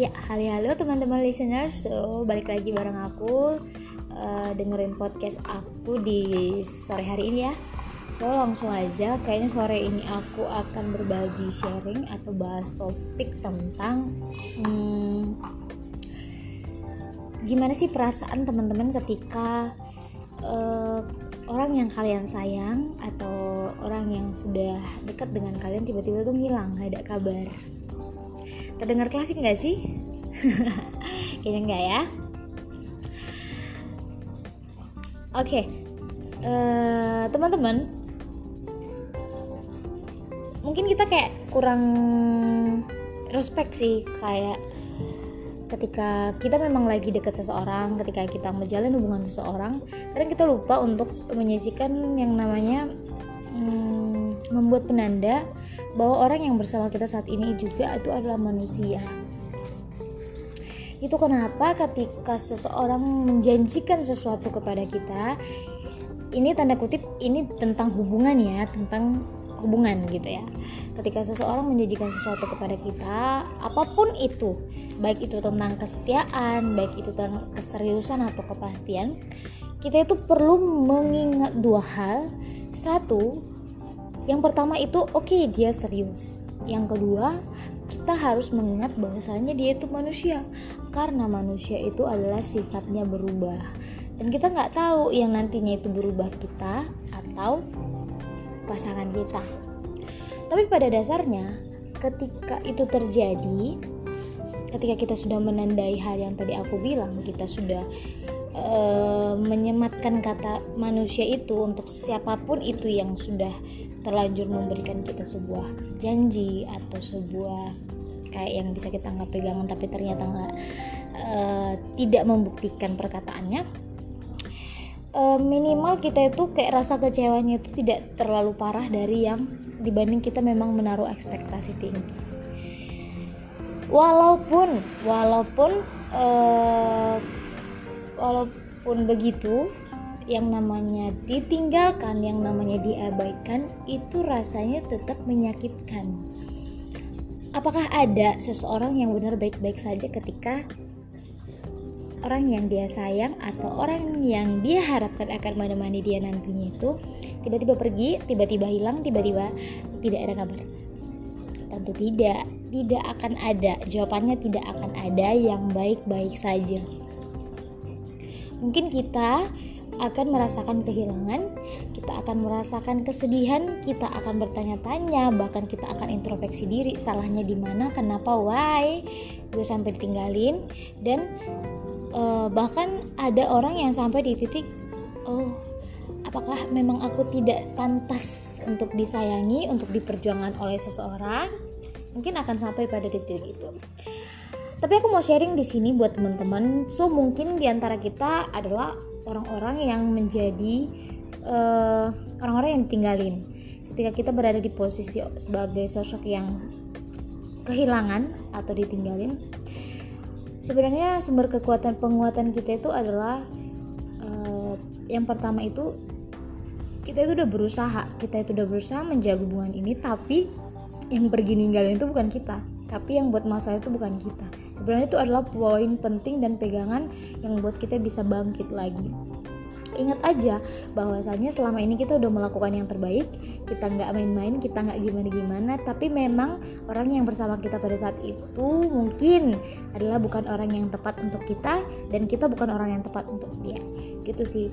Ya, halo-halo teman-teman listeners. So, balik lagi bareng aku uh, dengerin podcast aku di sore hari ini ya. So, langsung aja, kayaknya sore ini aku akan berbagi sharing atau bahas topik tentang hmm, gimana sih perasaan teman-teman ketika uh, orang yang kalian sayang atau orang yang sudah dekat dengan kalian tiba-tiba tuh ngilang, gak ada kabar terdengar klasik nggak sih kayaknya enggak ya oke okay. uh, eh, teman-teman mungkin kita kayak kurang respect sih kayak ketika kita memang lagi dekat seseorang, ketika kita menjalin hubungan seseorang, kadang kita lupa untuk menyisikan yang namanya hmm, membuat penanda bahwa orang yang bersama kita saat ini juga itu adalah manusia. Itu kenapa ketika seseorang menjanjikan sesuatu kepada kita, ini tanda kutip ini tentang hubungan ya, tentang hubungan gitu ya. Ketika seseorang menjanjikan sesuatu kepada kita, apa pun itu, baik itu tentang kesetiaan, baik itu tentang keseriusan atau kepastian, kita itu perlu mengingat dua hal. Satu, yang pertama itu oke okay, dia serius. Yang kedua kita harus mengingat bahwasanya dia itu manusia. Karena manusia itu adalah sifatnya berubah. Dan kita nggak tahu yang nantinya itu berubah kita atau pasangan kita. Tapi pada dasarnya ketika itu terjadi ketika kita sudah menandai hal yang tadi aku bilang kita sudah uh, menyematkan kata manusia itu untuk siapa pun itu yang sudah terlanjur memberikan kita sebuah janji atau sebuah kayak yang bisa kita nggak pegangan tapi ternyata nggak uh, tidak membuktikan perkataannya. Uh, minimal kita itu kayak rasa kecewanya itu tidak terlalu parah dari yang dibanding kita memang menaruh ekspektasi tinggi. Walaupun walaupun uh, walaupun begitu yang namanya ditinggalkan, yang namanya diabaikan itu rasanya tetap menyakitkan. Apakah ada seseorang yang benar baik-baik saja ketika orang yang dia sayang atau orang yang dia harapkan akan menemani dia nantinya itu tiba-tiba pergi, tiba-tiba hilang, tiba-tiba tidak ada kabar? Tentu tidak, tidak akan ada. Jawabannya tidak akan ada yang baik-baik saja. Mungkin kita akan merasakan kehilangan, kita akan merasakan kesedihan, kita akan bertanya-tanya, bahkan kita akan introspeksi diri, salahnya di mana, kenapa, why gue sampai ditinggalin, dan uh, bahkan ada orang yang sampai di titik, oh apakah memang aku tidak pantas untuk disayangi, untuk diperjuangkan oleh seseorang? Mungkin akan sampai pada titik itu. Tapi aku mau sharing di sini buat teman-teman. So mungkin di antara kita adalah orang-orang yang menjadi eh, orang-orang yang ditinggalin. Ketika kita berada di posisi sebagai sosok yang kehilangan atau ditinggalin sebenarnya sumber kekuatan penguatan kita itu adalah uh, yang pertama itu kita itu udah berusaha. Kita itu udah berusaha menjaga hubungan ini tapi yang pergi ninggalin itu bukan kita. Tapi yang buat masalah itu bukan kita sebenarnya itu adalah poin penting dan pegangan yang membuat kita bisa bangkit lagi. Ingat aja bahwasanya selama ini kita udah melakukan yang terbaik kita nggak main-main kita nggak gimana-gimana tapi memang orang yang bersama kita pada saat itu mungkin adalah bukan orang yang tepat untuk kita dan kita bukan orang yang tepat untuk dia. Gitu sih.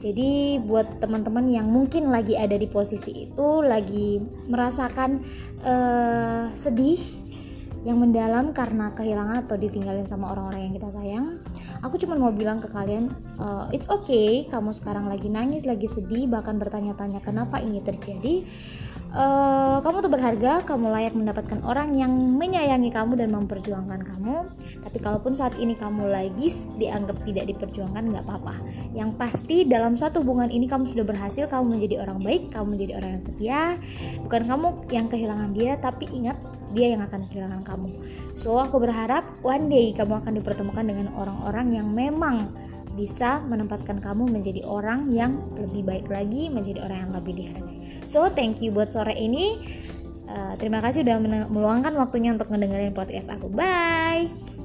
Jadi buat teman-teman yang mungkin lagi ada di posisi itu lagi merasakan uh, sedih yang mendalam karena kehilangan atau ditinggalin sama orang-orang yang kita sayang. Aku cuma mau bilang ke kalian uh, it's okay kamu sekarang lagi nangis lagi sedih bahkan bertanya-tanya kenapa ini terjadi. Uh, kamu tuh berharga kamu layak mendapatkan orang yang menyayangi kamu dan memperjuangkan kamu. Tapi kalaupun saat ini kamu lagi dianggap tidak diperjuangkan nggak apa-apa. Yang pasti dalam satu hubungan ini kamu sudah berhasil kamu menjadi orang baik kamu menjadi orang yang setia. Bukan kamu yang kehilangan dia tapi ingat dia yang akan kehilangan kamu so aku berharap one day kamu akan dipertemukan dengan orang-orang yang memang bisa menempatkan kamu menjadi orang yang lebih baik lagi, menjadi orang yang lebih dihargai. So, thank you buat sore ini. Uh, terima kasih sudah meluangkan waktunya untuk mendengarkan podcast aku. Bye.